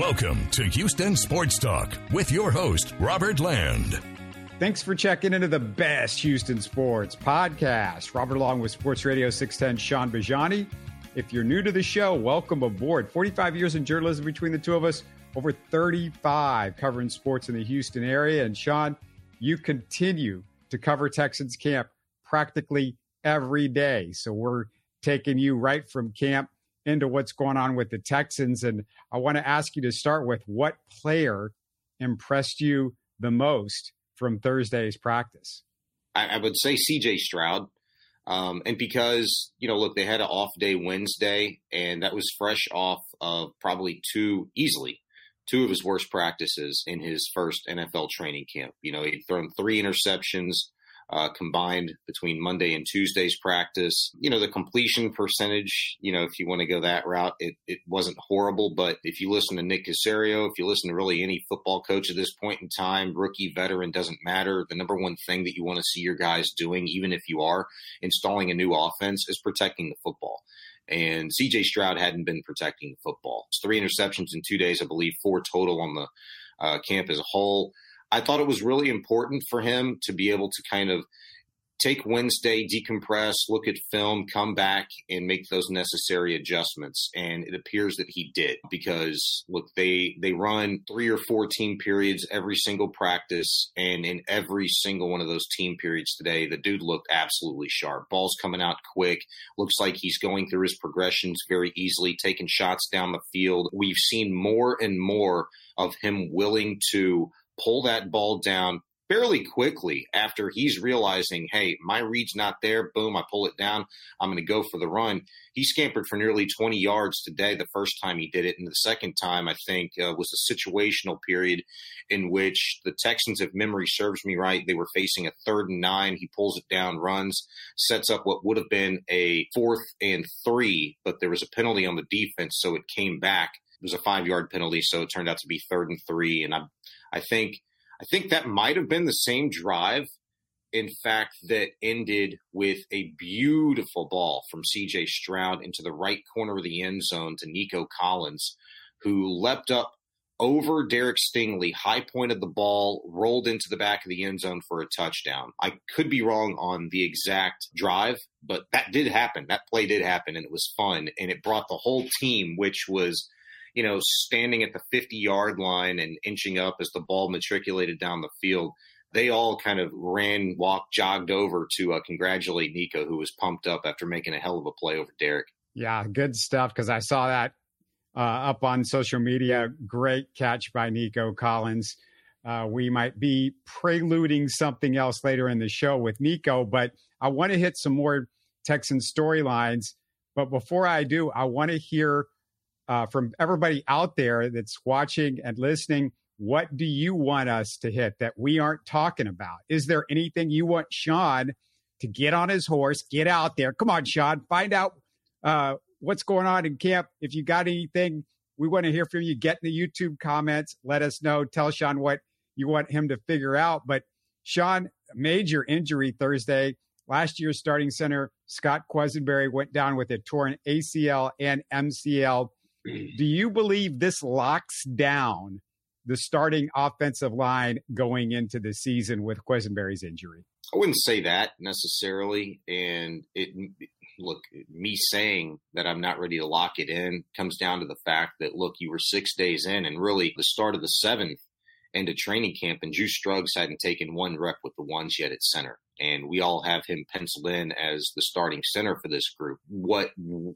Welcome to Houston Sports Talk with your host, Robert Land. Thanks for checking into the best Houston sports podcast. Robert along with Sports Radio 610, Shaun Bijani. If you're new to the show, welcome aboard. 45 years in journalism between the two of us, over 35 covering sports in the Houston area. And Shaun, you continue to cover Texans camp practically every day. So we're taking you right from camp into what's going on with the Texans. And I want to ask you to start with what player impressed you the most from Thursday's practice? I, I would say CJ Stroud. Um, and because, you know, look, they had an off day Wednesday, and that was fresh off of probably two, easily, two of his worst practices in his first NFL training camp. You know, he'd thrown three interceptions, uh, combined between Monday and Tuesday's practice. You know, the completion percentage, you know, if you want to go that route, it, it wasn't horrible. But if you listen to Nick Caserio, if you listen to really any football coach at this point in time, rookie, veteran, doesn't matter. The number one thing that you want to see your guys doing, even if you are installing a new offense, is protecting the football. And CJ Stroud hadn't been protecting the football. It's three interceptions in two days, I believe, four total on the uh, camp as a whole. I thought it was really important for him to be able to kind of take Wednesday, decompress, look at film, come back and make those necessary adjustments. And it appears that he did because look, they they run three or four team periods every single practice, and in every single one of those team periods today, the dude looked absolutely sharp. Ball's coming out quick. Looks like he's going through his progressions very easily, taking shots down the field. We've seen more and more of him willing to pull that ball down fairly quickly after he's realizing, hey, my read's not there. Boom, I pull it down. I'm going to go for the run. He scampered for nearly 20 yards today the first time he did it. And the second time, I think, uh, was a situational period in which the Texans, if memory serves me right, they were facing a third and nine. He pulls it down, runs, sets up what would have been a fourth and three, but there was a penalty on the defense, so it came back. It was a five yard penalty, so it turned out to be third and three. And I I think I think that might have been the same drive, in fact, that ended with a beautiful ball from CJ Stroud into the right corner of the end zone to Nico Collins, who leapt up over Derek Stingley, high pointed the ball, rolled into the back of the end zone for a touchdown. I could be wrong on the exact drive, but that did happen. That play did happen, and it was fun. And it brought the whole team, which was you know, standing at the 50 yard line and inching up as the ball matriculated down the field, they all kind of ran, walked, jogged over to uh, congratulate Nico, who was pumped up after making a hell of a play over Derek. Yeah, good stuff because I saw that uh, up on social media. Great catch by Nico Collins. Uh, we might be preluding something else later in the show with Nico, but I want to hit some more Texan storylines. But before I do, I want to hear uh, from everybody out there that's watching and listening, what do you want us to hit that we aren't talking about? Is there anything you want Shaun to get on his horse, get out there? Come on, Shaun, find out uh, what's going on in camp. If you got anything, we want to hear from you. Get in the YouTube comments. Let us know. Tell Shaun what you want him to figure out. But Shaun, major injury Thursday. Last year's starting center, Scott Quessenberry, went down with a torn ACL and MCL do you believe this locks down the starting offensive line going into the season with Quessenberry's injury? I wouldn't say that necessarily. And it, look, me saying that I'm not ready to lock it in comes down to the fact that, look, you were six days in and really the start of the seventh into training camp, and Juice Scruggs hadn't taken one rep with the ones yet at center and we all have him penciled in as the starting center for this group. What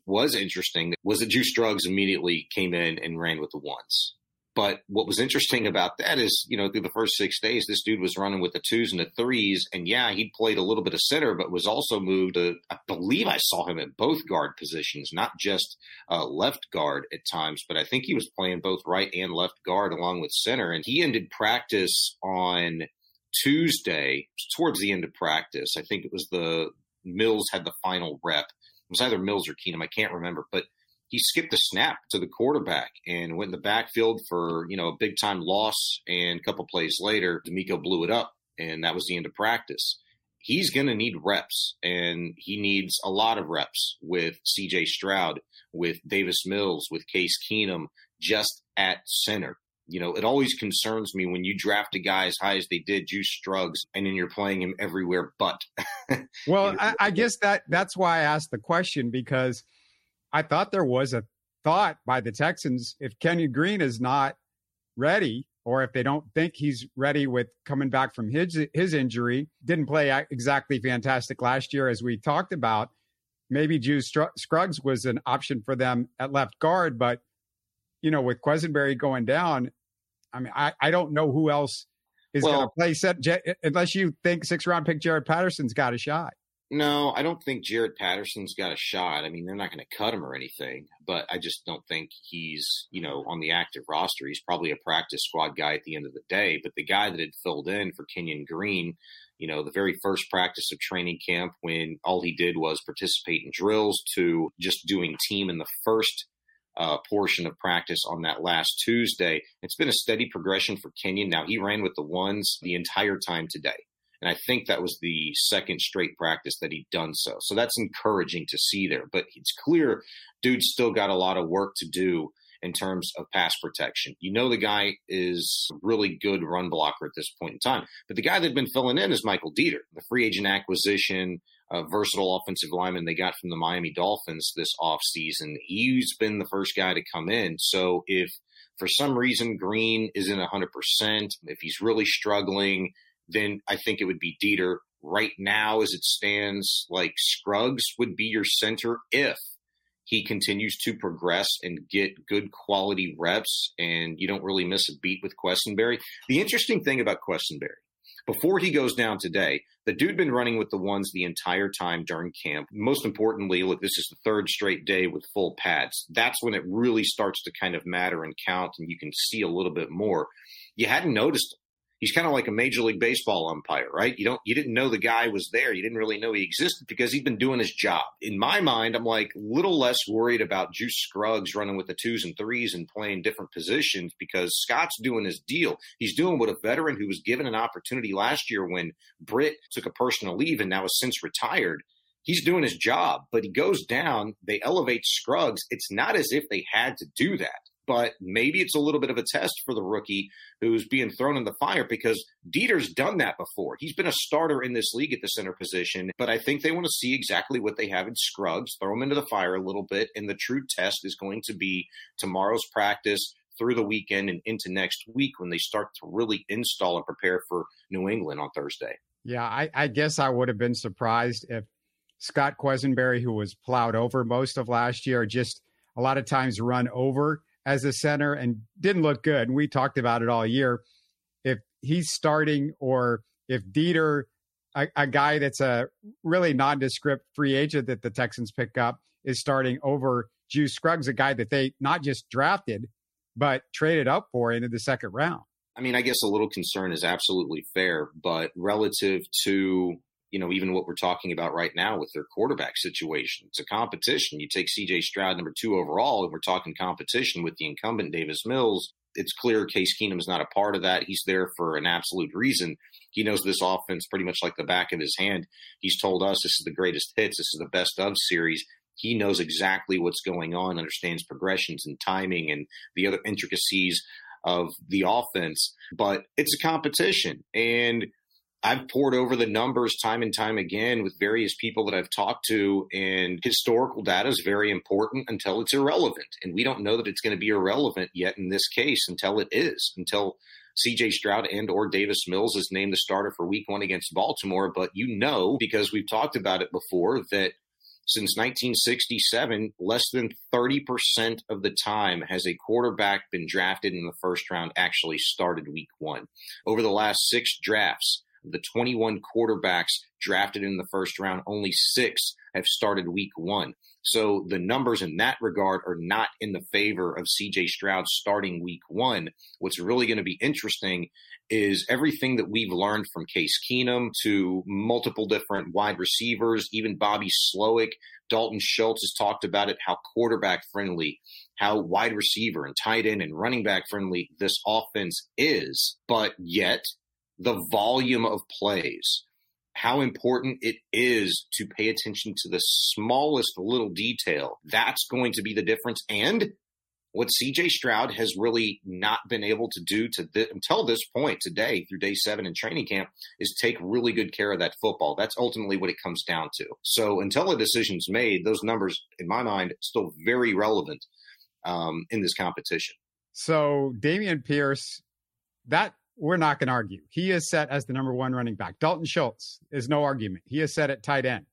was interesting was that Juice Scruggs immediately came in and ran with the ones. But what was interesting about that is, you know, through the first six days, this dude was running with the twos and the threes. And yeah, he played a little bit of center, but was also moved to, I believe I saw him at both guard positions, not just uh, left guard at times, but I think he was playing both right and left guard along with center. And he ended practice on Tuesday, towards the end of practice, I think it was the Mills had the final rep. It was either Mills or Keenum, I can't remember, but he skipped a snap to the quarterback and went in the backfield for you know a big time loss. And a couple plays later, DeMeco blew it up, and that was the end of practice. He's going to need reps, and he needs a lot of reps with C.J. Stroud, with Davis Mills, with Case Keenum, just at center. You know, it always concerns me when you draft a guy as high as they did, Juice Scruggs, and then you're playing him everywhere but. well, I, I guess that that's why I asked the question because I thought there was a thought by the Texans if Kenyon Green is not ready, or if they don't think he's ready with coming back from his his injury, didn't play exactly fantastic last year as we talked about. Maybe Juice Scruggs was an option for them at left guard, but you know, with Quessenberry going down, I mean, I, I don't know who else is well, going to play set unless you think six round pick Jarrett Patterson's got a shot. No, I don't think Jarrett Patterson's got a shot. I mean, they're not going to cut him or anything, but I just don't think he's, you know, on the active roster. He's probably a practice squad guy at the end of the day. But the guy that had filled in for Kenyon Green, you know, the very first practice of training camp when all he did was participate in drills to just doing team in the first uh, portion of practice on that last Tuesday. It's been a steady progression for Kenyon. Now, he ran with the ones the entire time today. And I think that was the second straight practice that he'd done so. So that's encouraging to see there. But it's clear dude's still got a lot of work to do in terms of pass protection. You know, the guy is a really good run blocker at this point in time. But the guy that had been filling in is Michael Deiter, the free agent acquisition, a versatile offensive lineman they got from the Miami Dolphins this offseason. He's been the first guy to come in. So if for some reason Green isn't 100%, if he's really struggling, then I think it would be Deiter. Right now, as it stands, like Scruggs would be your center if he continues to progress and get good quality reps and you don't really miss a beat with Quessenberry. The interesting thing about Quessenberry before he goes down today, the dude been running with the ones the entire time during camp. Most importantly, look, this is the third straight day with full pads. That's when it really starts to kind of matter and count, and you can see a little bit more. You hadn't noticed him he's kind of like a major league baseball umpire, right? You don't you didn't know the guy was there. You didn't really know he existed because he's been doing his job. In my mind, I'm like little less worried about Juice Scruggs running with the twos and threes and playing different positions because Scott's doing his deal. He's doing what a veteran who was given an opportunity last year when Britt took a personal leave and now has since retired he's doing his job, but he goes down. They elevate Scruggs. It's not as if they had to do that but maybe it's a little bit of a test for the rookie who's being thrown in the fire because Deiter's done that before. He's been a starter in this league at the center position, but I think they want to see exactly what they have in Scruggs, throw him into the fire a little bit, and the true test is going to be tomorrow's practice through the weekend and into next week when they start to really install and prepare for New England on Thursday. Yeah, I, I guess I would have been surprised if Scott Quessenberry, who was plowed over most of last year, just a lot of times run over as a center and didn't look good. And we talked about it all year. If he's starting or if Deiter, a, a guy that's a really nondescript free agent that the Texans pick up, is starting over Juice Scruggs, a guy that they not just drafted, but traded up for into the second round. I mean, I guess a little concern is absolutely fair, but relative to you know, even what we're talking about right now with their quarterback situation. It's a competition. You take CJ Stroud, number two overall, and we're talking competition with the incumbent Davis Mills. It's clear Case Keenum is not a part of that. He's there for an absolute reason. He knows this offense pretty much like the back of his hand. He's told us this is the greatest hits, this is the best of series. He knows exactly what's going on, understands progressions and timing and the other intricacies of the offense. But it's a competition. And I've pored over the numbers time and time again with various people that I've talked to, and historical data is very important until it's irrelevant. And we don't know that it's going to be irrelevant yet in this case until it is, until CJ Stroud and or Davis Mills is named the starter for week one against Baltimore. But you know, because we've talked about it before, that since 1967, less than 30% of the time has a quarterback been drafted in the first round actually started week one. Over the last six drafts, the 21 quarterbacks drafted in the first round, only six have started week one. So the numbers in that regard are not in the favor of CJ Stroud starting week one. What's really going to be interesting is everything that we've learned from Case Keenum to multiple different wide receivers, even Bobby Slowik, Dalton Schultz has talked about it, how quarterback friendly, how wide receiver and tight end and running back friendly this offense is. But yet the volume of plays, how important it is to pay attention to the smallest little detail. That's going to be the difference. And what CJ Stroud has really not been able to do to th- until this point today through day seven in training camp is take really good care of that football. That's ultimately what it comes down to. So until a decision's made, those numbers, in my mind, still very relevant um, in this competition. So Dameon Pierce, that we're not going to argue. He is set as the number one running back. Dalton Schultz is no argument. He is set at tight end.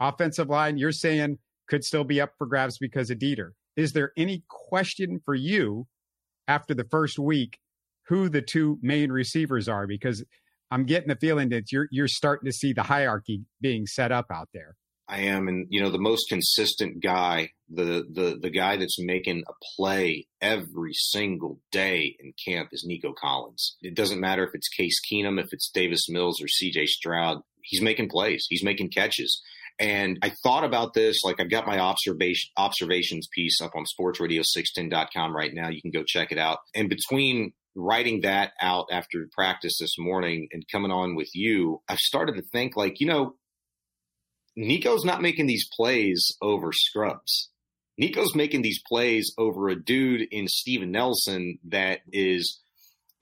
Offensive line, you're saying could still be up for grabs because of Deiter. is there any question for you after the first week who the two main receivers are? Because I'm getting the feeling that you're you're starting to see the hierarchy being set up out there. I am, and you know, the most consistent guy, the the the guy that's making a play every single day in camp is Nico Collins. It doesn't matter if it's Case Keenum, if it's Davis Mills or C.J. Stroud. He's making plays. He's making catches. And I thought about this, like I've got my observation observations piece up on sportsradio610.com right now. You can go check it out. And between writing that out after practice this morning and coming on with you, I've started to think like, you know, Nico's not making these plays over scrubs. Nico's making these plays over a dude in Steven Nelson that is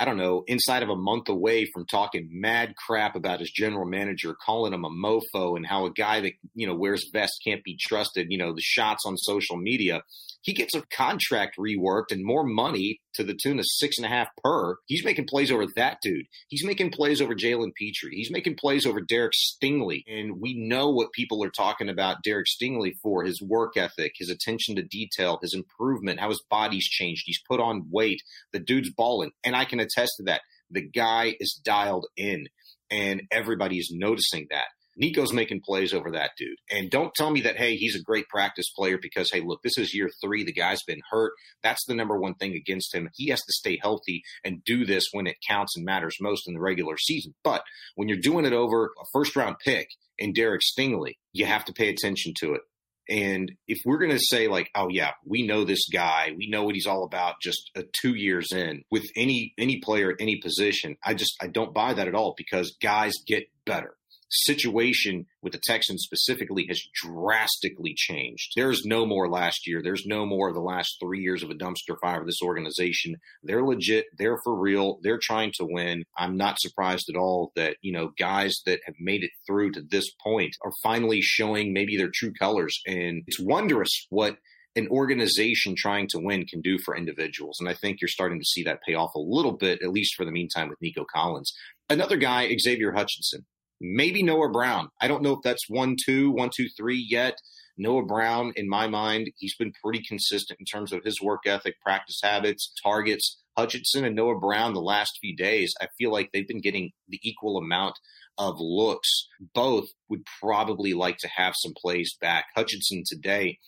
I don't know, inside of a month away from talking mad crap about his general manager, calling him a mofo and how a guy that, you know, wears vest can't be trusted, you know, the shots on social media he gets a contract reworked and more money to the tune of six and a half per. He's making plays over that dude. He's making plays over Jalen Pitre. He's making plays over Derek Stingley. And we know what people are talking about Derek Stingley for his work ethic, his attention to detail, his improvement, how his body's changed. He's put on weight. The dude's balling. And I can attest to that. The guy is dialed in and everybody is noticing that. Nico's making plays over that dude. And don't tell me that, hey, he's a great practice player because, hey, look, this is year three. The guy's been hurt. That's the number one thing against him. He has to stay healthy and do this when it counts and matters most in the regular season. But when you're doing it over a first round pick in Derek Stingley, you have to pay attention to it. And if we're going to say like, oh yeah, we know this guy, we know what he's all about, just uh, two years in with any any player at any position, I just I don't buy that at all because guys get better situation with the Texans specifically has drastically changed. There's no more last year. There's no more of the last three years of a dumpster fire of this organization. They're legit. They're for real. They're trying to win. I'm not surprised at all that, you know, guys that have made it through to this point are finally showing maybe their true colors. And it's wondrous what an organization trying to win can do for individuals. And I think you're starting to see that pay off a little bit, at least for the meantime, with Nico Collins. Another guy, Xavier Hutchinson maybe Noah Brown. I don't know if that's one, two, one, two, three yet. Noah Brown, in my mind, he's been pretty consistent in terms of his work ethic, practice habits, targets. Hutchinson and Noah Brown, the last few days, I feel like they've been getting the equal amount of looks. Both would probably like to have some plays back. Hutchinson today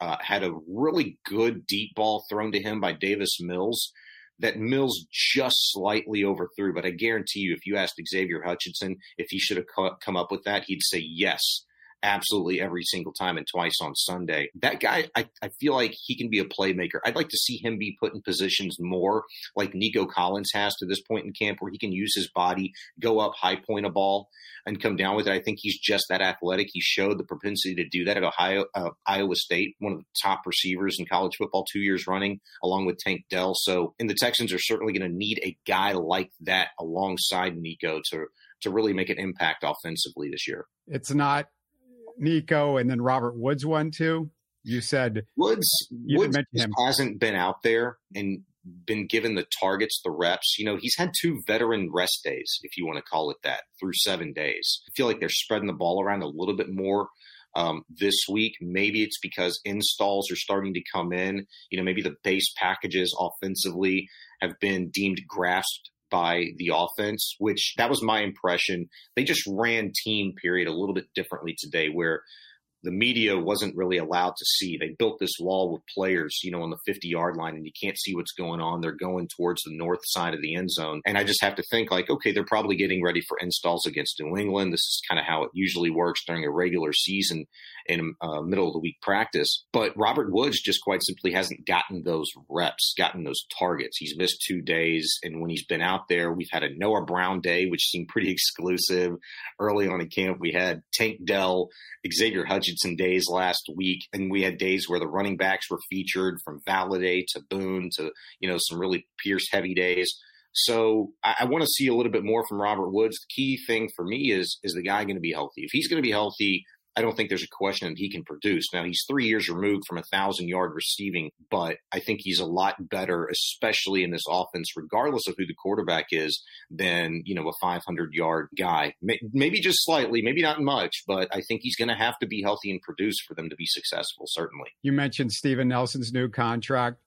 uh, had a really good deep ball thrown to him by Davis Mills that Mills just slightly overthrew. But I guarantee you, if you asked Xavier Hutchinson if he should have come up with that, he'd say yes absolutely every single time and twice on Sunday. That guy, I, I feel like he can be a playmaker. I'd like to see him be put in positions more like Nico Collins has to this point in camp where he can use his body, go up, high point a ball, and come down with it. I think he's just that athletic. He showed the propensity to do that at Ohio, uh, Iowa State, one of the top receivers in college football two years running, along with Tank Dell. So, and the Texans are certainly going to need a guy like that alongside Nico to to really make an impact offensively this year. It's not Nico, and then Robert Woods won too. You said Woods. Woods hasn't been out there and been given the targets, the reps. You know, he's had two veteran rest days, if you want to call it that, through seven days. I feel like they're spreading the ball around a little bit more um, this week. Maybe it's because installs are starting to come in. You know, maybe the base packages offensively have been deemed grasped by the offense, which that was my impression. They just ran team period a little bit differently today, where the media wasn't really allowed to see. They built this wall with players, you know, on the 50 yard line, and you can't see what's going on. They're going towards the north side of the end zone. And I just have to think, like, okay, they're probably getting ready for installs against New England. This is kind of how it usually works during a regular season. In uh, middle of the week practice. But Robert Woods just quite simply hasn't gotten those reps, gotten those targets. He's missed two days. And when he's been out there, we've had a Noah Brown day, which seemed pretty exclusive. Early on in camp, we had Tank Dell, Xavier Hutchinson days last week. And we had days where the running backs were featured from Valladay to Boone to, you know, some really Pierce heavy days. So I, I want to see a little bit more from Robert Woods. The key thing for me is is the guy going to be healthy? If he's going to be healthy, I don't think there's a question that he can produce. Now he's three years removed from a thousand yard receiving, but I think he's a lot better, especially in this offense, regardless of who the quarterback is, than you know a 500 yard guy. Maybe just slightly, maybe not much, but I think he's going to have to be healthy and produce for them to be successful. Certainly. You mentioned Steven Nelson's new contract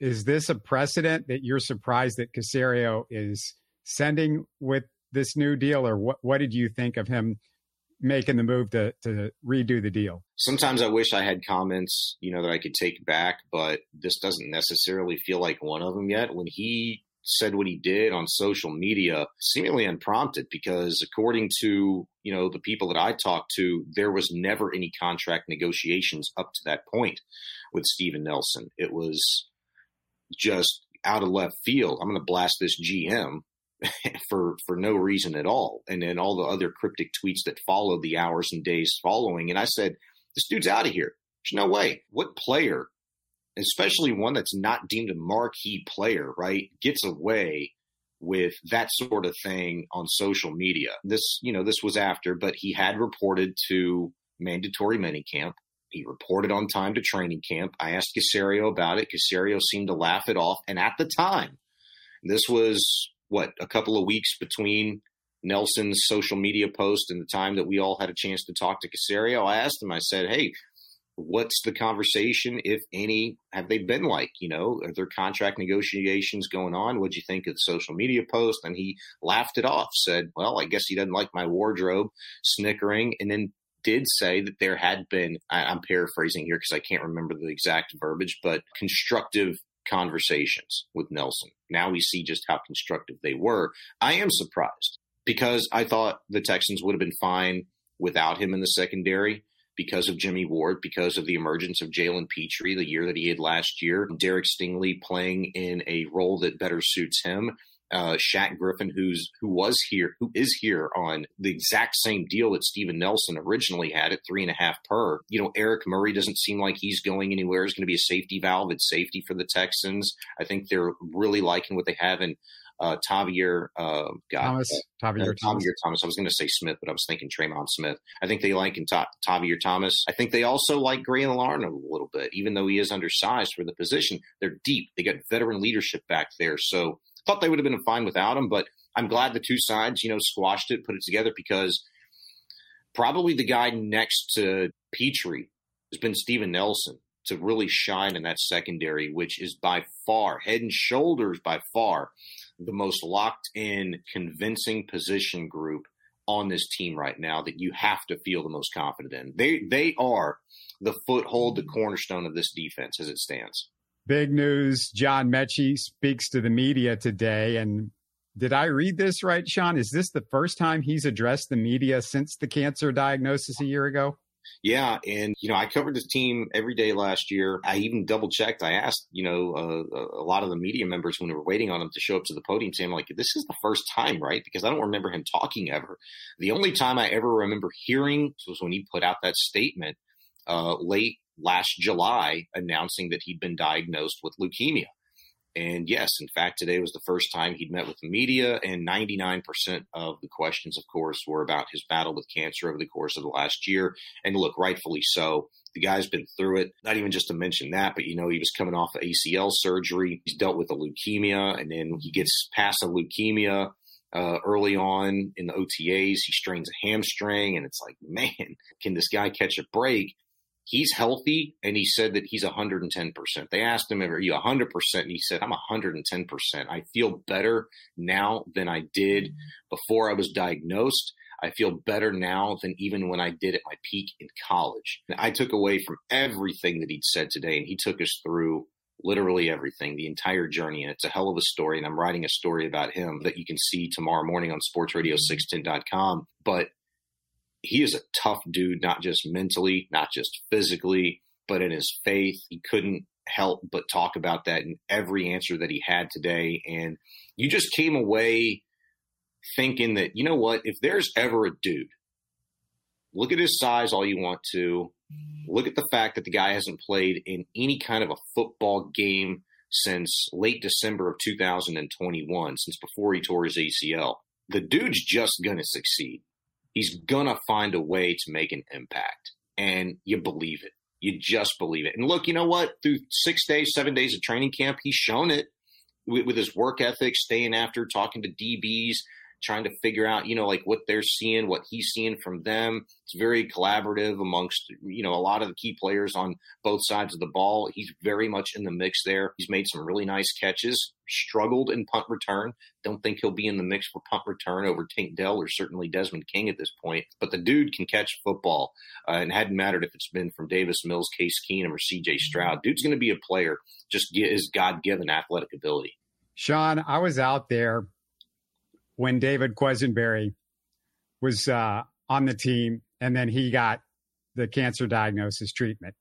is this a precedent that you're surprised that Caserio is sending with this new deal, or what? What did you think of him making the move to to redo the deal? Sometimes I wish I had comments, you know, that I could take back, but this doesn't necessarily feel like one of them yet. When he said what he did on social media seemingly unprompted because according to you know the people that I talked to there was never any contract negotiations up to that point with Steven Nelson it was just out of left field. I'm going to blast this GM for for no reason at all. And then all the other cryptic tweets that followed the hours and days following. And I said, this dude's out of here. There's no way. What player, especially one that's not deemed a marquee player, right, gets away with that sort of thing on social media? This, you know, this was after, but he had reported to mandatory minicamp. He reported on time to training camp. I asked Caserio about it. Caserio seemed to laugh it off. And at the time, this was what a couple of weeks between Nelson's social media post and the time that we all had a chance to talk to Caserio. I asked him, I said, Hey, what's the conversation, if any, have they been like? You know, are there contract negotiations going on? What'd you think of the social media post? And he laughed it off, said, Well, I guess he doesn't like my wardrobe, snickering, and then did say that there had been, I, am paraphrasing here because I can't remember the exact verbiage, but constructive conversations with Nelson. Now we see just how constructive they were. I am surprised because I thought the Texans would have been fine without him in the secondary because of Jimmy Ward, because of the emergence of Jalen Pitre the year that he had last year, Derek Stingley playing in a role that better suits him uh, Shaq Griffin, who's who was here, who is here on the exact same deal that Steven Nelson originally had at three and a half per. You know, Eric Murray doesn't seem like he's going anywhere. He's going to be a safety valve at safety for the Texans. I think they're really liking what they have in uh, Tavierre uh, Thomas. Uh, Tavierre, Thomas. Thomas. I was going to say Smith, but I was thinking Tremon Smith. I think they like in Ta- Tavierre Thomas. I think they also like Graham Larn a little bit, even though he is undersized for the position. They're deep. They got veteran leadership back there. So thought they would have been fine without him, but I'm glad the two sides, you know, squashed it, put it together because probably the guy next to Pitre has been Steven Nelson to really shine in that secondary, which is by far, head and shoulders by far, the most locked in, convincing position group on this team right now that you have to feel the most confident in. They they are the foothold, the cornerstone of this defense as it stands. Big news. John Metchie speaks to the media today. And did I read this right, Shaun? Is this the first time he's addressed the media since the cancer diagnosis a year ago? Yeah, and you know, I covered this team every day last year. I even double checked. I asked, you know, uh, a lot of the media members when we were waiting on him to show up to the podium, saying like, "This is the first time, right?" Because I don't remember him talking ever. The only time I ever remember hearing was when he put out that statement uh, late last July announcing that he'd been diagnosed with leukemia. And yes, in fact, today was the first time he'd met with the media, and 99% of the questions, of course, were about his battle with cancer over the course of the last year. And look, rightfully so. The guy's been through it. Not even just to mention that, but you know, he was coming off of ACL surgery. He's dealt with a leukemia, and then he gets past a leukemia uh, early on in the OTAs. He strains a hamstring, and it's like, man, can this guy catch a break? He's healthy and he said that he's 110%. They asked him, Are you 100%? And he said, I'm 110%. I feel better now than I did mm-hmm. before I was diagnosed. I feel better now than even when I did at my peak in college. And I took away from everything that he'd said today, and he took us through literally everything, the entire journey. And it's a hell of a story. And I'm writing a story about him that you can see tomorrow morning on sportsradio610.com. But he is a tough dude, not just mentally, not just physically, but in his faith. He couldn't help but talk about that in every answer that he had today. And you just came away thinking that, you know what, if there's ever a dude, look at his size all you want to, look at the fact that the guy hasn't played in any kind of a football game since late December of 2021, since before he tore his ACL. The dude's just going to succeed. He's to find a way to make an impact. And you believe it. You just believe it. And look, you know what? Through six days, seven days of training camp, he's shown it with, with his work ethic, staying after, talking to DBs, trying to figure out, you know, like what they're seeing, what he's seeing from them. It's very collaborative amongst, you know, a lot of the key players on both sides of the ball. He's very much in the mix there. He's made some really nice catches, struggled in punt return. Don't think he'll be in the mix for punt return over Tank Dell or certainly Desmond King at this point. But the dude can catch football, uh, and hadn't mattered if it's been from Davis Mills, Case Keenum, or CJ Stroud. Dude's going to be a player, just his God given athletic ability. Shaun, I was out there when David Quessenberry was uh, on the team, and then he got the cancer diagnosis treatment.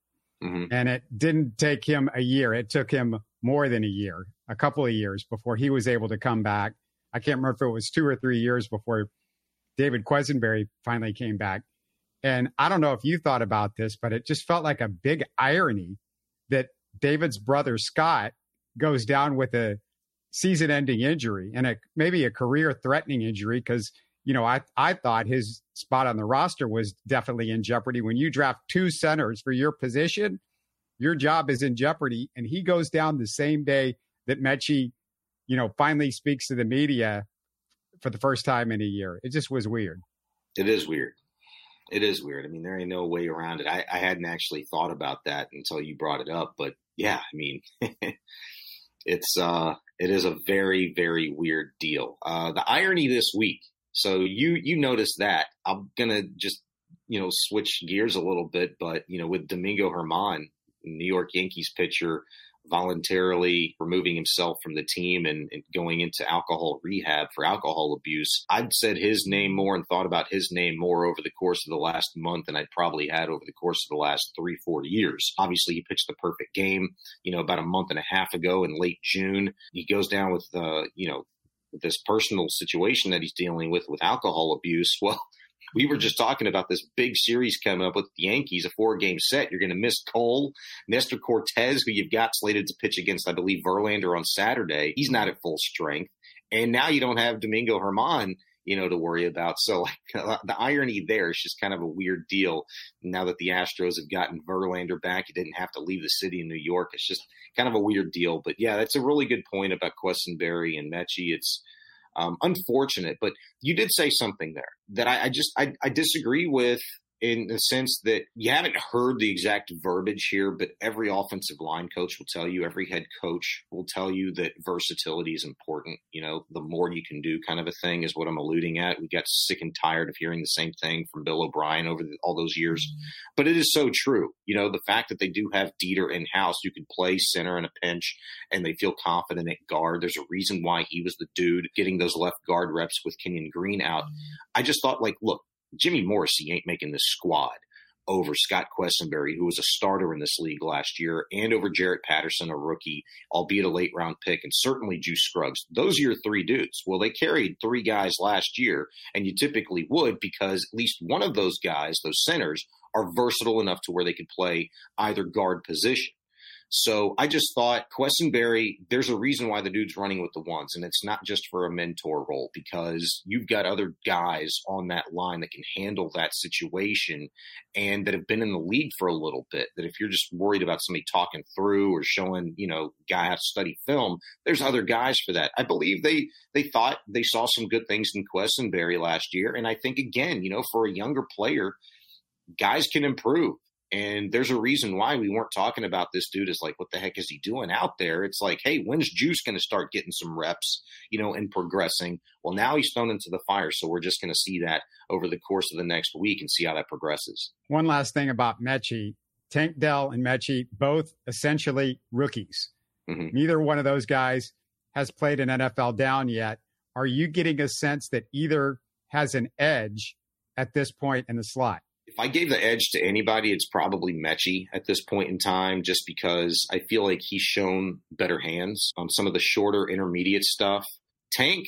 Mm-hmm. And it didn't take him a year. It took him more than a year, a couple of years before he was able to come back. I can't remember if it was two or three years before David Quessenberry finally came back. And I don't know if you thought about this, but it just felt like a big irony that David's brother Scott goes down with a season ending injury and a maybe a career threatening injury because you know I I thought his spot on the roster was definitely in jeopardy. When you draft two centers for your position your job is in jeopardy and he goes down the same day that Metchie you know finally speaks to the media for the first time in a year. It just was weird. It is weird. It is weird. I mean there ain't no way around it. I, I hadn't actually thought about that until you brought it up but yeah I mean it's uh it is a very very weird deal. Uh, the irony this week. So you you notice that I'm gonna just you know switch gears a little bit, but you know with Domingo Germán, New York Yankees pitcher, voluntarily removing himself from the team and, and, going into alcohol rehab for alcohol abuse. I'd said his name more and thought about his name more over the course of the last month than I'd probably had over the course of the last three, four years. Obviously, he pitched the perfect game, you know, about a month and a half ago in late June. He goes down with, uh, you know, this personal situation that he's dealing with with alcohol abuse. Well, we were just talking about this big series coming up with the Yankees, a four game set. You're going to miss Cole, Nestor Cortes, who you've got slated to pitch against, I believe, Verlander on Saturday. He's not at full strength. And now you don't have Domingo Germán, you know, to worry about. So like, uh, the irony there is just kind of a weird deal. Now that the Astros have gotten Verlander back, he didn't have to leave the city in New York. It's just kind of a weird deal. But yeah, that's a really good point about Quessenberry and Metchie. It's um, unfortunate, but you did say something there that I, I just I, I disagree with in the sense that you haven't heard the exact verbiage here, but every offensive line coach will tell you, every head coach will tell you that versatility is important. You know, the more you can do, kind of a thing, is what I'm alluding at. We got sick and tired of hearing the same thing from Bill O'Brien over the, all those years, mm-hmm. but it is so true. You know, the fact that they do have Deiter in house, you can play center in a pinch, and they feel confident at guard. There's a reason why he was the dude getting those left guard reps with Kenyon Green out. Mm-hmm. I just thought, like, look, Jimmy Morrissey ain't making this squad over Scott Quessenberry, who was a starter in this league last year, and over Jarrett Patterson, a rookie, albeit a late round pick, and certainly Juice Scruggs. Those are your three dudes. Well, they carried three guys last year, and you typically would because at least one of those guys, those centers, are versatile enough to where they could play either guard position. So I just thought Quessenberry, there's a reason why the dude's running with the ones, and it's not just for a mentor role because you've got other guys on that line that can handle that situation and that have been in the league for a little bit. That if you're just worried about somebody talking through or showing, you know, guy how to study film, there's other guys for that. I believe they they thought they saw some good things in Quessenberry last year, and I think again, you know, for a younger player, guys can improve and there's a reason why we weren't talking about this dude is like, what the heck is he doing out there? It's like, hey, when's Juice going to start getting some reps, you know, and progressing? Well, now he's thrown into the fire. So we're just going to see that over the course of the next week and see how that progresses. One last thing about Metchie Tank Dell and Metchie, both essentially rookies. Mm-hmm. Neither one of those guys has played an NFL down yet. Are you getting a sense that either has an edge at this point in the slot? If I gave the edge to anybody, it's probably Metchie at this point in time, just because I feel like he's shown better hands on some of the shorter intermediate stuff. Tank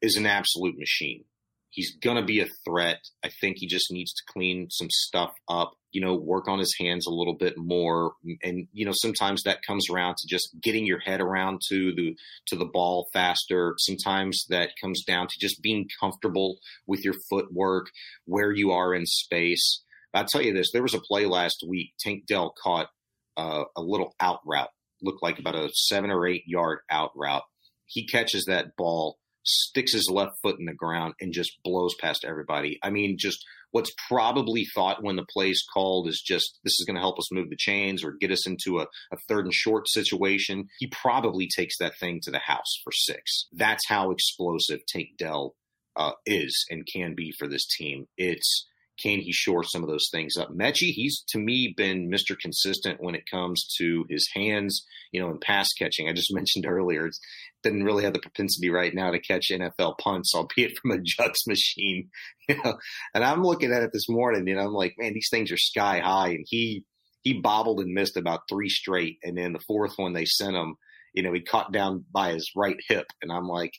is an absolute machine. He's going to be a threat. I think he just needs to clean some stuff up, you know, work on his hands a little bit more. And, you know, sometimes that comes around to just getting your head around to the, to the ball faster. Sometimes that comes down to just being comfortable with your footwork, where you are in space. I'll tell you this, there was a play last week. Tank Dell caught uh, a little out route, looked like about a seven or eight yard out route. He catches that ball sticks his left foot in the ground and just blows past everybody. I mean, just what's probably thought when the play's called is just this is going to help us move the chains or get us into a, a, third and short situation. He probably takes that thing to the house for six. That's how explosive Tank Dell uh, is and can be for this team. It's can he shore some of those things up? Metchie, he's to me been Mr. Consistent when it comes to his hands, you know, and pass catching. I just mentioned earlier, it doesn't really have the propensity right now to catch NFL punts, albeit from a Jugs machine. You know, and I'm looking at it this morning, and I'm like, man, these things are sky high, and he he bobbled and missed about three straight, and then the fourth one they sent him, you know, he caught down by his right hip, and I'm like,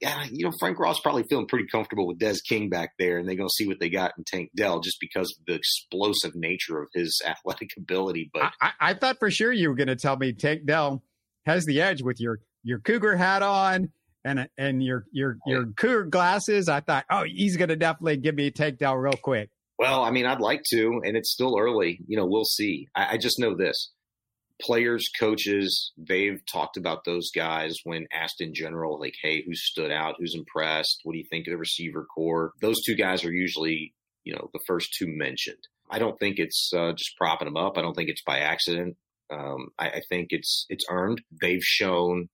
you know, Frank Ross probably feeling pretty comfortable with Des King back there, and they're going to see what they got in Tank Dell just because of the explosive nature of his athletic ability. But I, I thought for sure you were going to tell me Tank Dell has the edge with your your Cougar hat on and and your your oh, your Cougar glasses. I thought, oh, he's going to definitely give me a Tank Dell real quick. Well, I mean, I'd like to, and it's still early. You know, we'll see. I, I just know this players, coaches, they've talked about those guys when asked in general, like, hey, who stood out? Who's impressed? What do you think of the receiver corps? Those two guys are usually, you know, the first two mentioned. I don't think it's uh, just propping them up. I don't think it's by accident. Um, I, I think it's it's earned. They've shown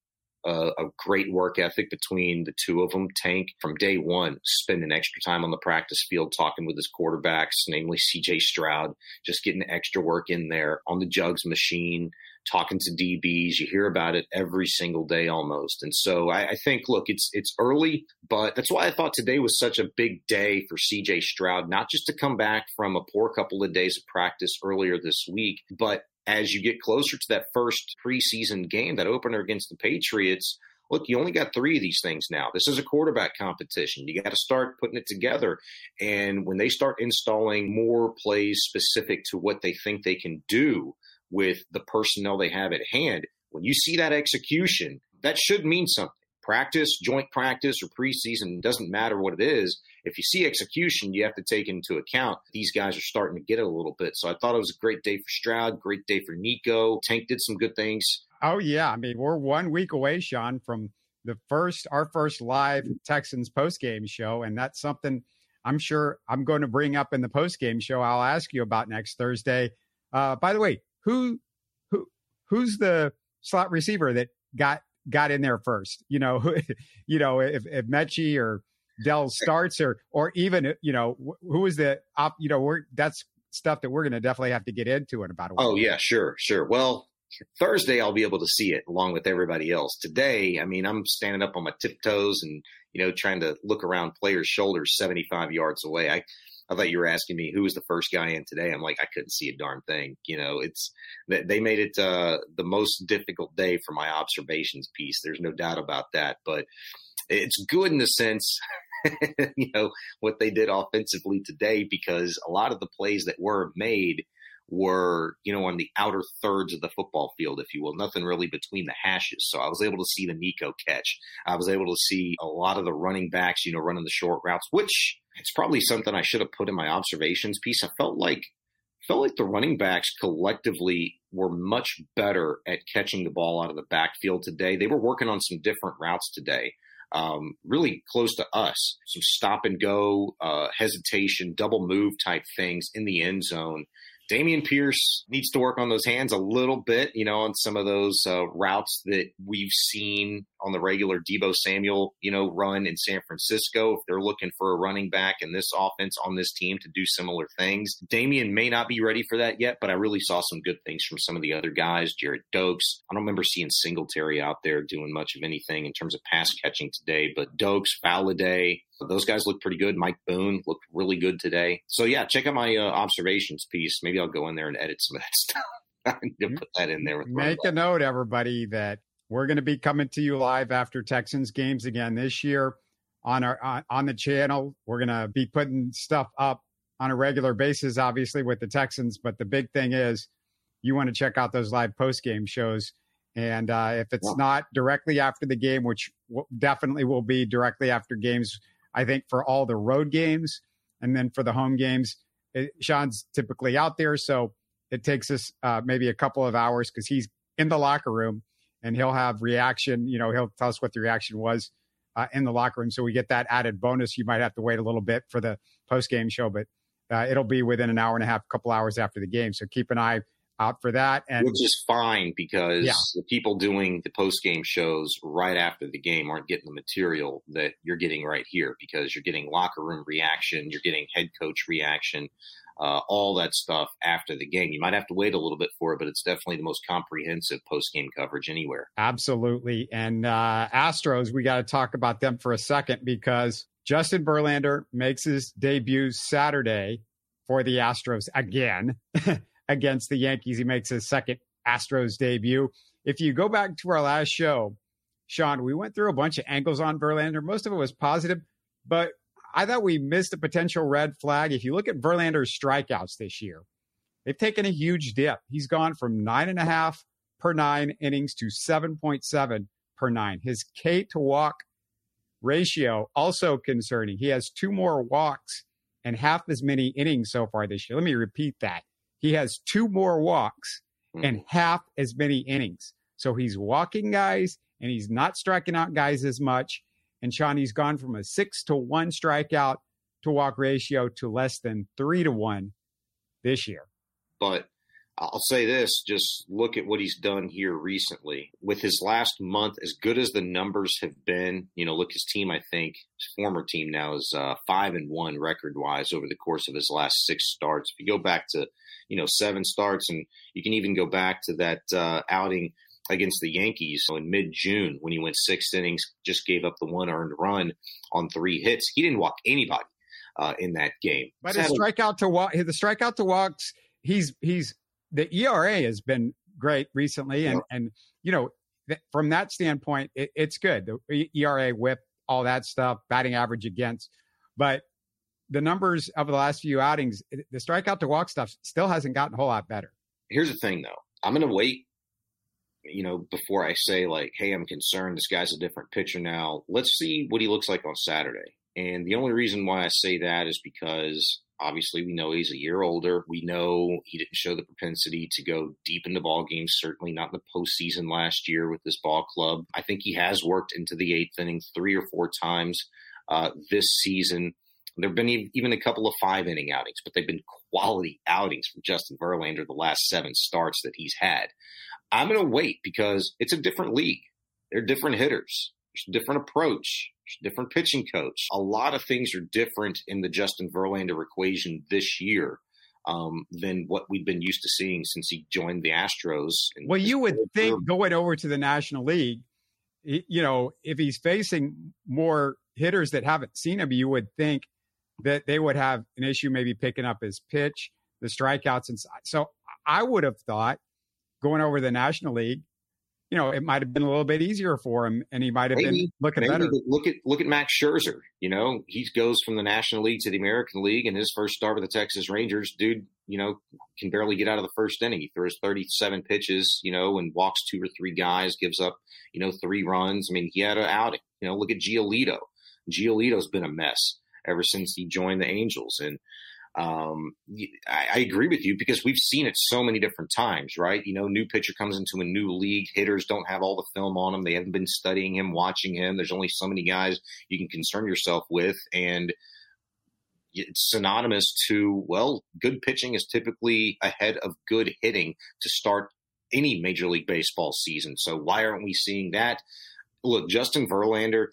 a, a, great work ethic between the two of them. Tank from day one spending extra time on the practice field talking with his quarterbacks, namely CJ Stroud, just getting extra work in there on the jugs machine, talking to DBs. You hear about it every single day almost. And so I, I think, look, it's it's early, but that's why I thought today was such a big day for CJ Stroud, not just to come back from a poor couple of days of practice earlier this week, but as you get closer to that first preseason game, that opener against the Patriots, look, you only got three of these things now. This is a quarterback competition. You got to start putting it together. And when they start installing more plays specific to what they think they can do with the personnel they have at hand, when you see that execution, that should mean something. Practice, joint practice, or preseason doesn't matter what it is if you see execution, you have to take into account these guys are starting to get it a little bit. So I thought it was a great day for Stroud, great day for Nico. Tank did some good things. Oh yeah, I mean we're one week away, Shaun, from the first our first live Texans post game show, and that's something I'm sure I'm going to bring up in the post game show. I'll ask you about next Thursday. Uh, by the way, who who who's the slot receiver that got got in there first? You know, you know if if Metchie or Dell starts or or even you know who is the op you know we're that's stuff that we're going to definitely have to get into in about a oh, week. Oh yeah, sure, sure. Well, Thursday I'll be able to see it along with everybody else. Today, I mean, I'm standing up on my tiptoes and you know trying to look around players' shoulders 75 yards away. I I thought you were asking me who was the first guy in today. I'm like, I couldn't see a darn thing. You know, it's they made it uh, the most difficult day for my observations piece. There's no doubt about that. But it's good in the sense you know, what they did offensively today because a lot of the plays that were made were, you know, on the outer thirds of the football field, if you will, nothing really between the hashes. So I was able to see the Nico catch. I was able to see a lot of the running backs, you know, running the short routes, which it's probably something I should have put in my observations piece. I felt like felt like the running backs collectively were much better at catching the ball out of the backfield today. They were working on some different routes today um, really close to us. Some stop and go, uh, hesitation, double move type things in the end zone. Dameon Pierce needs to work on those hands a little bit, you know, on some of those uh, routes that we've seen on the regular Deebo Samuel, you know, run in San Francisco. If they're looking for a running back in this offense on this team to do similar things, Dameon may not be ready for that yet, but I really saw some good things from some of the other guys. Jared Doaks. I don't remember seeing Singletary out there doing much of anything in terms of pass catching today, but Doaks, Valladay, those guys look pretty good. Mike Boone looked really good today. So yeah, check out my uh, observations piece. Maybe I'll go in there and edit some of that stuff. I need to put that in there. With Make a note, everybody, that we're going to be coming to you live after Texans games again this year on our on, on the channel. We're going to be putting stuff up on a regular basis, obviously with the Texans. But the big thing is, you want to check out those live post game shows. And uh, if it's yeah. not directly after the game, which w- definitely will be directly after games, I think for all the road games and then for the home games, it, Shaun's typically out there, so it takes us uh, maybe a couple of hours because he's in the locker room and he'll have reaction. You know, he'll tell us what the reaction was uh, in the locker room, so we get that added bonus. You might have to wait a little bit for the post game show, but uh, it'll be within an hour and a half, a couple hours after the game. So keep an eye out for that. And which is fine because yeah. the people doing the post game shows right after the game aren't getting the material that you're getting right here because you're getting locker room reaction, you're getting head coach reaction. Uh, all that stuff after the game. You might have to wait a little bit for it, but it's definitely the most comprehensive post game coverage anywhere. Absolutely. And uh, Astros, we got to talk about them for a second because Justin Verlander makes his debut Saturday for the Astros again. against the Yankees. He makes his second Astros debut. If you go back to our last show, Shaun, we went through a bunch of angles on Verlander. Most of it was positive, but I thought we missed a potential red flag. If you look at Verlander's strikeouts this year, they've taken a huge dip. He's gone from nine and a half per nine innings to 7.7 per nine. His K to walk ratio also concerning. He has two more walks and half as many innings so far this year. Let me repeat that. He has two more walks mm. and half as many innings. So he's walking guys and he's not striking out guys as much. And Shaun, he's gone from a six to one strikeout to walk ratio to less than three to one this year. But I'll say this just look at what he's done here recently. With his last month, as good as the numbers have been, you know, look, his team, I think, his former team now is uh, five and one record wise over the course of his last six starts. If you go back to, you know, seven starts, and you can even go back to that uh, outing against the Yankees in mid June when he went six innings, just gave up the one earned run on three hits. He didn't walk anybody uh, in that game. But his strikeout to walk, the strikeout to walks, he's he's the ERA has been great recently, and yeah. and you know th- from that standpoint, it, it's good. The ERA, WHIP, all that stuff, batting average against, but the numbers of the last few outings, the strikeout to walk stuff still hasn't gotten a whole lot better. Here's the thing, though. I'm going to wait, you know, before I say like, "Hey, I'm concerned. This guy's a different pitcher now." Let's see what he looks like on Saturday. And the only reason why I say that is because Obviously, we know he's a year older. We know he didn't show the propensity to go deep into ball games, certainly not in the postseason last year with this ball club. I think he has worked into the eighth inning three or four times uh, this season. There have been even a couple of five inning outings, but they've been quality outings from Justin Verlander the last seven starts that he's had. I'm going to wait because it's a different league. They're different hitters. There's a different approach different pitching coach. A lot of things are different in the Justin Verlander equation this year um, than what we've been used to seeing since he joined the Astros. Well, you would think going over to the National League, you know, if he's facing more hitters that haven't seen him, you would think that they would have an issue maybe picking up his pitch, the strikeouts, and so I would have thought going over the National League, you know, it might have been a little bit easier for him, and he might have maybe, been looking better. Look at look at Max Scherzer. You know, he goes from the National League to the American League, and his first start with the Texas Rangers, dude, you know, can barely get out of the first inning. He throws 37 pitches, you know, and walks two or three guys, gives up, you know, three runs. I mean, he had an outing. You know, look at Giolito. Giolito's been a mess ever since he joined the Angels, and um, I, I, agree with you because we've seen it so many different times, right? You know, new pitcher comes into a new league, hitters don't have all the film on them. they haven't been studying him, watching him. There's only so many guys you can concern yourself with, and it's synonymous to well, good pitching is typically ahead of good hitting to start any Major League Baseball season. So why aren't we seeing that? look, Justin Verlander,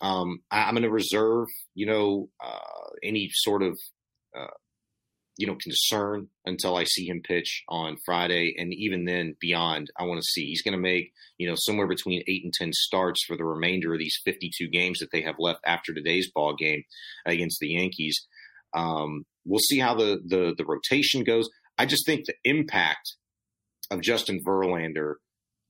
um, I, am going to reserve, you know, uh, any sort of, uh, you know, concern until I see him pitch on Friday. And even then, beyond, I want to see. He's going to make, you know, somewhere between eight and 10 starts for the remainder of these 52 games that they have left after today's ball game against the Yankees. Um, we'll see how the, the, the rotation goes. I just think the impact of Justin Verlander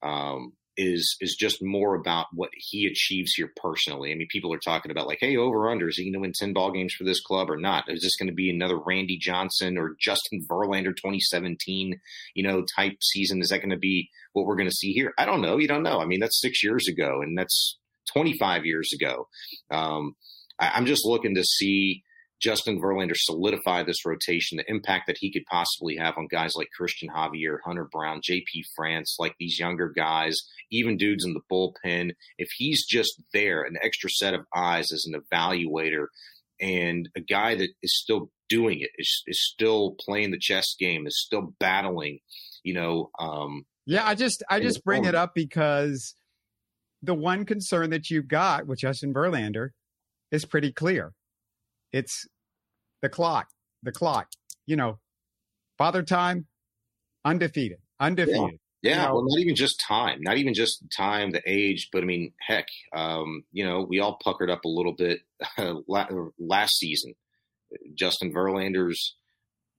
um, is is just more about what he achieves here personally. I mean, people are talking about like, hey, over under is he going to win ten ball games for this club or not? Is this going to be another Randy Johnson or Justin Verlander 2017, you know, type season? Is that going to be what we're going to see here? I don't know. You don't know. I mean, that's six years ago, and that's 25 years ago. Um, I, I'm just looking to see Justin Verlander solidify this rotation, the impact that he could possibly have on guys like Cristian Javier, Hunter Brown, JP France, like these younger guys, even dudes in the bullpen. If he's just there, an extra set of eyes as an evaluator and a guy that is still doing it, is, is still playing the chess game, is still battling, you know. Um, yeah, I just I just bring it up because the one concern that you've got with Justin Verlander is pretty clear it's the clock, the clock. You know, father time, undefeated, undefeated. Yeah, yeah. You know, well, not even just time, not even just time, the age, but I mean, heck, um, you know, we all puckered up a little bit last season. Justin Verlander's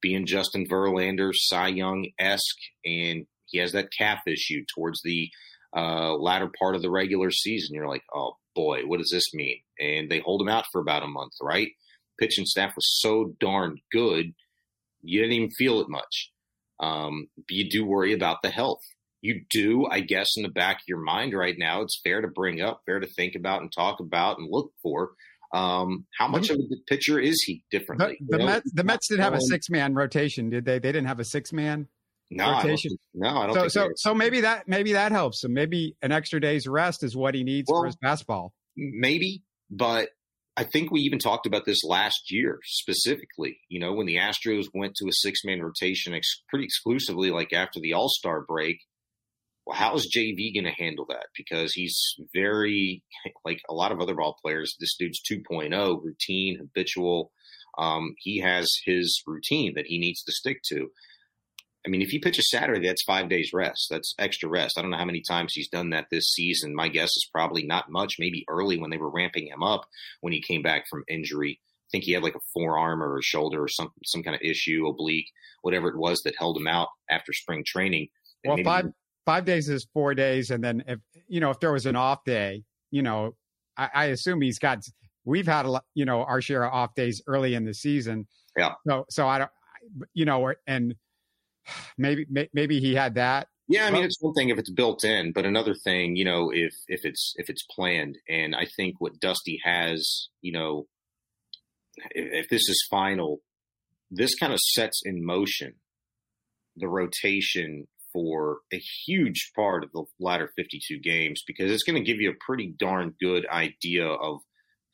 being Justin Verlander, Cy Young esque, and he has that calf issue towards the uh, latter part of the regular season. You're like, oh boy, what does this mean? And they hold him out for about a month, right? Pitching staff was so darn good, you didn't even feel it much. Um, but you do worry about the health. You do, I guess, in the back of your mind right now, it's fair to bring up, fair to think about and talk about and look for. Um, how much of a pitcher is he differently? The, the Mets, the Mets did have a six man rotation, did they? They didn't have a six man no, rotation. I no, I don't. So, so, so maybe that maybe that helps him. Maybe an extra day's rest is what he needs well, for his fastball. Maybe, but I think we even talked about this last year specifically. You know, when the Astros went to a six man rotation ex- pretty exclusively, like after the All Star break. Well, how is JV going to handle that? Because he's very, like a lot of other ball players, this dude's 2.0, routine, habitual. Um, he has his routine that he needs to stick to. I mean, if you pitch a Saturday, that's five days rest. That's extra rest. I don't know how many times he's done that this season. My guess is probably not much. Maybe early when they were ramping him up when he came back from injury. I think he had like a forearm or a shoulder or some some kind of issue, oblique, whatever it was that held him out after spring training. well, five five days is four days, and then if you know if there was an off day, you know, I, I assume he's got. We've had a you know our share of off days early in the season. Yeah. So so I don't, you know, and maybe maybe he had that. Yeah, I mean, it's one thing if it's built in, but another thing, you know, if if it's if it's planned. And I think what Dusty has, you know, if, if this is final, this kind of sets in motion the rotation for a huge part of the latter 52 games because it's going to give you a pretty darn good idea of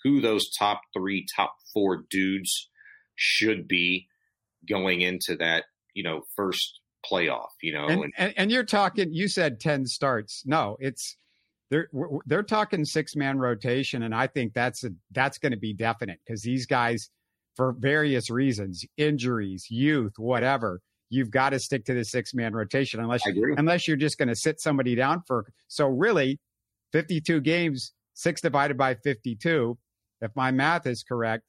who those top three, top four dudes should be going into that you know first playoff. You know, and, and, and you're talking. You said ten starts. No, it's they're they're talking six man rotation, and I think that's a that's going to be definite because these guys, for various reasons, injuries, youth, whatever, you've got to stick to the six man rotation unless you, unless you're just going to sit somebody down for. So really, fifty two games, six divided by fifty two. If my math is correct,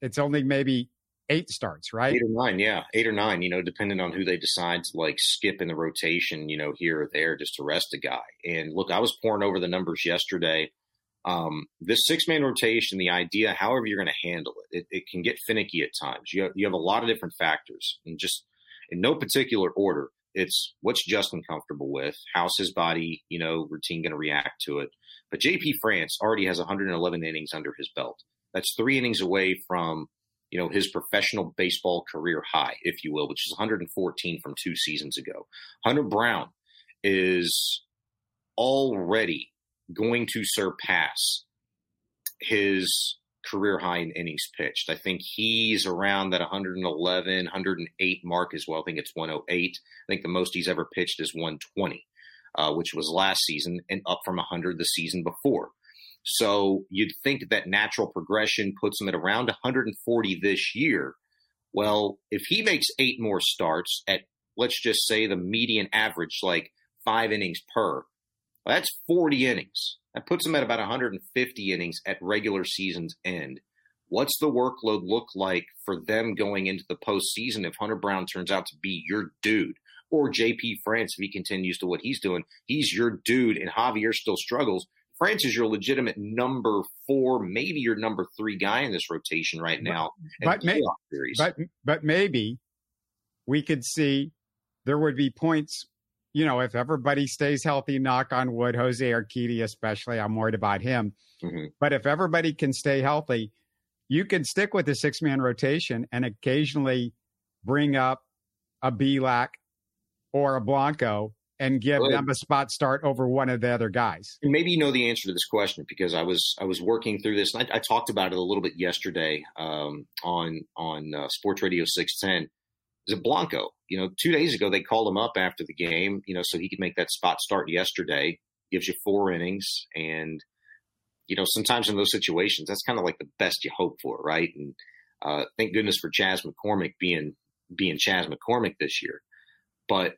it's only maybe eight starts, right? Eight or nine, yeah, eight or nine. You know, depending on who they decide to like skip in the rotation, you know, here or there, just to rest a guy. And look, I was poring over the numbers yesterday. Um, this six man rotation, the idea, however you're going to handle it, it, it can get finicky at times. You have, you have a lot of different factors, and just in no particular order. It's what's Justin comfortable with? How's his body, you know, routine going to react to it? But JP France already has 111 innings under his belt. That's three innings away from you know, his professional baseball career high, if you will, which is 114 from two seasons ago. Hunter Brown is already going to surpass his career high in innings pitched. I think he's around that 111, 108 mark as well. I think it's 108. I think the most he's ever pitched is 120. uh, which was last season, and up from 100 the season before. So you'd think that natural progression puts him at around 140 this year. Well, if he makes eight more starts at, let's just say, the median average, like five innings per, well, that's 40 innings. That puts him at about 150 innings at regular season's end. What's the workload look like for them going into the postseason if Hunter Brown turns out to be your dude? Or JP France, if he continues to what he's doing, he's your dude, and Javier still struggles. France is your legitimate number four, maybe your number three guy in this rotation right now. But, but, may, but, but maybe we could see there would be points, you know, if everybody stays healthy, knock on wood, Jose Urquidy especially, I'm worried about him. Mm-hmm. But if everybody can stay healthy, you can stick with the six man rotation and occasionally bring up a Bielak or a Blanco and give them a spot start over one of the other guys. Maybe you know the answer to this question because I was I was working through this. And I, I talked about it a little bit yesterday um, on on uh, Sports Radio six ten. Is it Blanco? You know, two days ago they called him up after the game. You know, so he could make that spot start yesterday. Gives you four innings, and you know, sometimes in those situations, that's kind of like the best you hope for, right? And uh, thank goodness for Chas McCormick being being Chas McCormick this year. But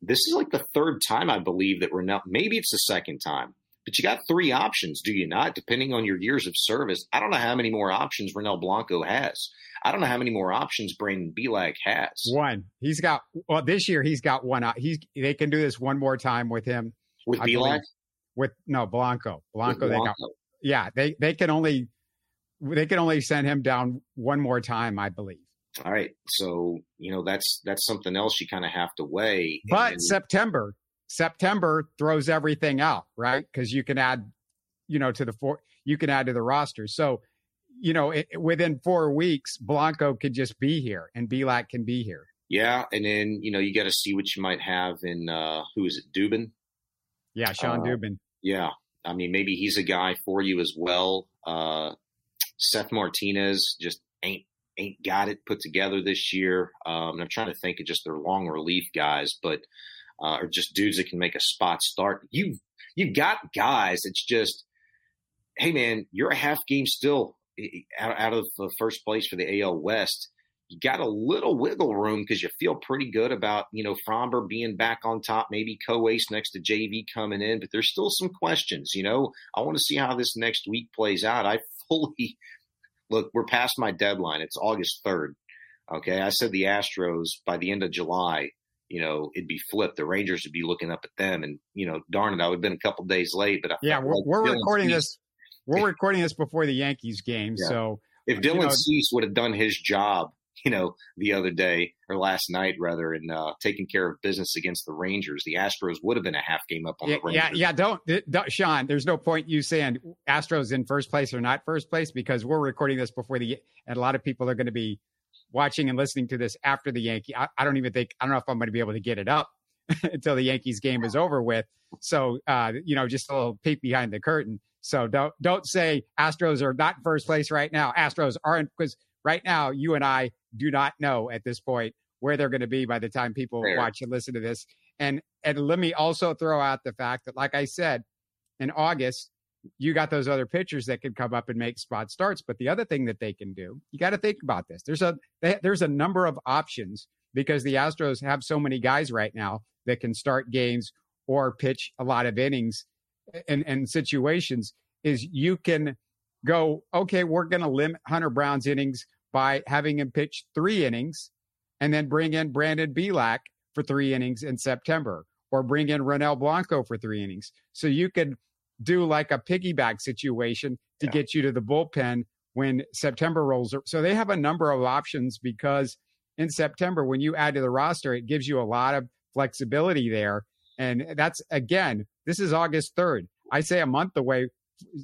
this is like the third time I believe that Ronel. Maybe it's the second time, but you got three options, do you not? Depending on your years of service, I don't know how many more options Ronel Blanco has. I don't know how many more options Brandon Bielak has. One. He's got well this year. He's got one. He's they can do this one more time with him with Bielak with no Blanco. Blanco, Blanco. They got, yeah, they they can only they can only send him down one more time, I believe. All right, so you know that's that's something else you kind of have to weigh. But and, September, September throws everything out, right? Because you can add, you know, to the four, you can add to the roster. So, you know, it, within four weeks, Blanco could just be here, and Bielak can be here. Yeah, and then you know you got to see what you might have in uh who is it, Dubin? Yeah, Shawn uh, Dubin. Yeah, I mean, maybe he's a guy for you as well. Uh, Seth Martinez just ain't ain't got it put together this year. Um, I'm trying to think of just their long relief guys, but uh, or just dudes that can make a spot start. You you've got guys. It's just, hey man, you're a half game still out, out of the first place for the AL West you got a little wiggle room because you feel pretty good about, you know, Framber being back on top, maybe Coace next to JV coming in, but there's still some questions, you know. I want to see how this next week plays out. I fully look, we're past my deadline. It's August 3rd. Okay. I said the Astros by the end of July, you know, it'd be flipped. The Rangers would be looking up at them and, you know, darn it, I would have been a couple days late, but I yeah, we're, like we're recording this. We're recording this before the Yankees game. Yeah. So if Dylan you know, Cease would have done his job you know, the other day or last night rather, and uh, taking care of business against the Rangers. The Astros would have been a half game up on yeah, the Rangers. Yeah, yeah. Don't, don't, Shaun. There's no point you saying Astros in first place or not first place because we're recording this before the and a lot of people are going to be watching and listening to this after the Yankee. I, I don't even think I don't know if I'm going to be able to get it up until the Yankees game is over with. So, uh, you know, just a little peek behind the curtain. So don't don't say Astros are not first place right now. Astros aren't because right now you and I do not know at this point where they're going to be by the time people Fair. watch and listen to this. And and let me also throw out the fact that, like I said, in August, you got those other pitchers that can come up and make spot starts. But the other thing that they can do, you got to think about this. There's a they, there's a number of options because the Astros have so many guys right now that can start games or pitch a lot of innings and and situations. Is you can go okay, we're going to limit Hunter Brown's innings by having him pitch three innings and then bring in Brandon Bielak for three innings in September or bring in Ronel Blanco for three innings. So you could do like a piggyback situation to yeah. get you to the bullpen when September rolls. So they have a number of options because in September, when you add to the roster, it gives you a lot of flexibility there. And that's again, this is August 3rd. I say a month away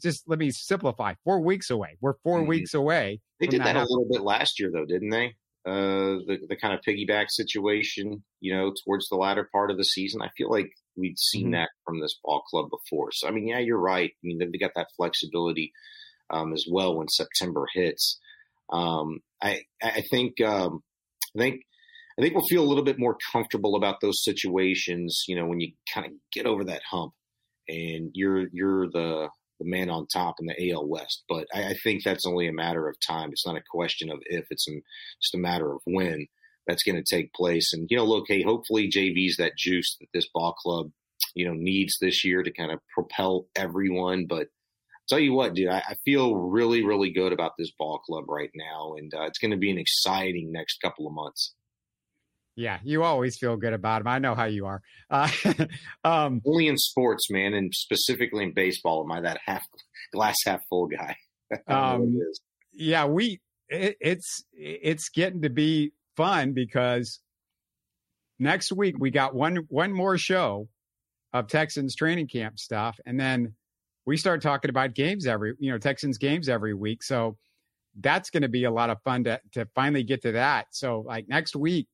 just let me simplify. Four weeks away. We're 4 mm-hmm. weeks away. They did that, that a little bit last year, though, didn't they? Uh, the the kind of piggyback situation, you know, towards the latter part of the season. I feel like we'd seen mm-hmm. that from this ball club before. So I mean, yeah, you're right. I mean, they got that flexibility um, as well when September hits. Um, I I think um, I think I think we'll feel a little bit more comfortable about those situations. You know, when you kind of get over that hump and you're you're the the man on top in the AL West. But I, I think that's only a matter of time. It's not a question of if; it's just a matter of when that's going to take place. And you know, look, hey, hopefully JV's that juice that this ball club you know needs this year to kind of propel everyone. But I'll tell you what, dude, I, I, feel really, really good about this ball club right now, and uh, it's going to be an exciting next couple of months. Yeah, you always feel good about him. I know how you are. Uh, um, Only in sports, man, and specifically in baseball, am I that half glass half full guy? um, yeah, we it, it's it's getting to be fun because next week we got one one more show of Texans training camp stuff, and then we start talking about games every you know Texans games every week. So that's going to be a lot of fun to to finally get to that. So like next week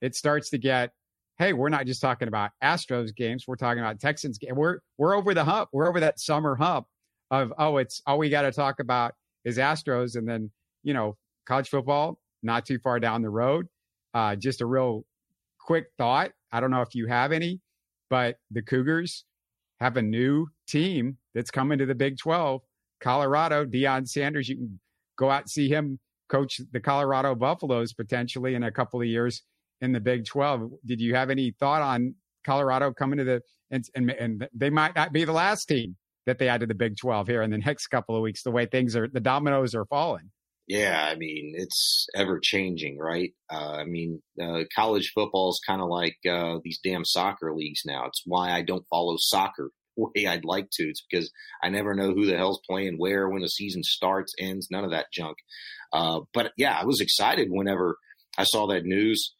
it starts to get, hey, we're not just talking about Astros games, we're talking about Texans game. We're we're over the hump. We're over that summer hump of oh, it's all we got to talk about is Astros, and then you know college football not too far down the road. Uh, just a real quick thought. I don't know if you have any, but the Cougars have a new team that's coming to the Big 12. Colorado, Deion Sanders, you can go out and see him coach the Colorado Buffaloes potentially in a couple of years in the Big 12. Did you have any thought on Colorado coming to the and, and, and they might not be the last team that they add to the Big 12 here in the next couple of weeks? The way things are, the dominoes are falling. Yeah, I mean it's ever changing, right? Uh, I mean, uh, college football is kind of like uh, these damn soccer leagues now. It's why I don't follow soccer the way I'd like to. It's because I never know who the hell's playing where, when the season starts, ends, none of that junk. Uh, but yeah, I was excited whenever I saw that news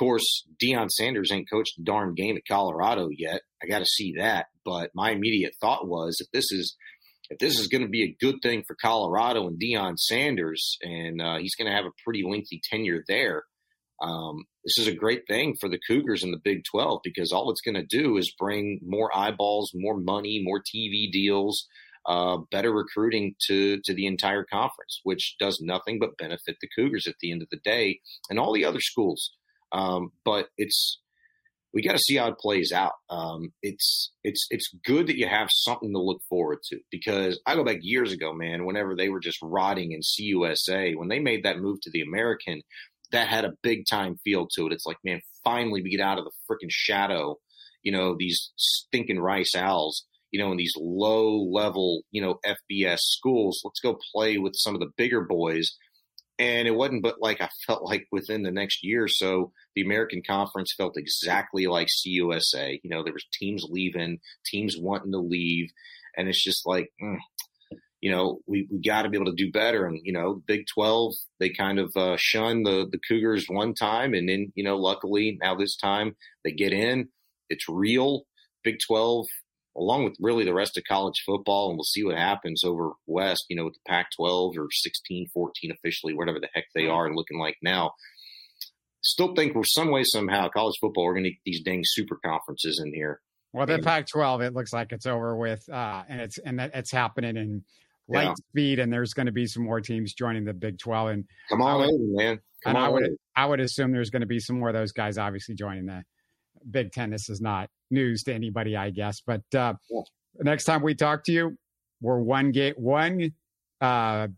course, Deion Sanders ain't coached a darn game at Colorado yet. I got to see that. But my immediate thought was if this is if this is going to be a good thing for Colorado and Deion Sanders, and uh, he's going to have a pretty lengthy tenure there, um, this is a great thing for the Cougars in the Big 12 because all it's going to do is bring more eyeballs, more money, more TV deals, uh, better recruiting to to the entire conference, which does nothing but benefit the Cougars at the end of the day and all the other schools. Um, but it's we got to see how it plays out. Um, it's it's it's good that you have something to look forward to because I go back years ago, man. Whenever they were just rotting in CUSA, when they made that move to the American, that had a big time feel to it. It's like, man, finally we get out of the freaking shadow, you know, these stinking rice owls, you know, in these low level, you know, FBS schools. Let's go play with some of the bigger boys and it wasn't but like I felt like within the next year or so, the American Conference felt exactly like CUSA. You know, there was teams leaving, teams wanting to leave, and it's just like, mm, you know, we, we got to be able to do better. And you know, Big Twelve, they kind of uh, shunned the the Cougars one time, and then you know, luckily now this time they get in. It's real. Big Twelve along with really the rest of college football, and we'll see what happens over West, you know, with the Pac 12 or 16, 14 officially, whatever the heck they are and looking like now. Still think we're some way, somehow, college football, we're going to get these dang super conferences in here. Well, the Pac 12, it looks like it's over with, uh, and it's and that, it's happening in light yeah. speed, and there's going to be some more teams joining the Big 12. And come on, would, man. Come and on I would, I would assume there's going to be some more of those guys, obviously, joining the Big Ten. This is not news to anybody, I guess. But uh, yeah. next time we talk to you, we're one gate, one uh,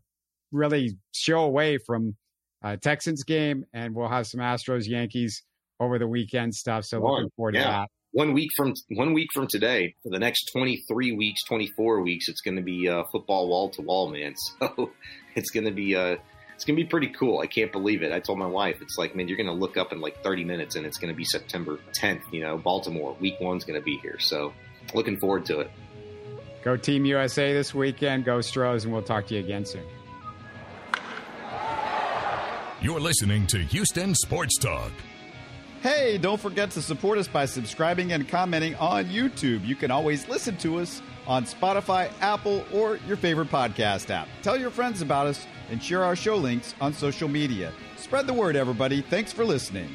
really show away from uh, Texans game, and we'll have some Astros Yankees over the weekend stuff. So one, looking forward yeah. to that. One week from one week from today, for the next twenty three weeks, twenty four weeks, it's going to be uh, football wall to wall, man. So it's going to be uh, it's gonna be pretty cool. I can't believe it. I told my wife, it's like, man, you're gonna look up in like 30 minutes, and it's gonna be September 10th. You know, Baltimore. Week one's gonna be here, so looking forward to it. Go Team USA this weekend. Go Stros, and we'll talk to you again soon. You're listening to Houston Sports Talk. Hey, don't forget to support us by subscribing and commenting on YouTube. You can always listen to us on Spotify, Apple, or your favorite podcast app. Tell your friends about us and share our show links on social media. Spread the word, everybody. Thanks for listening.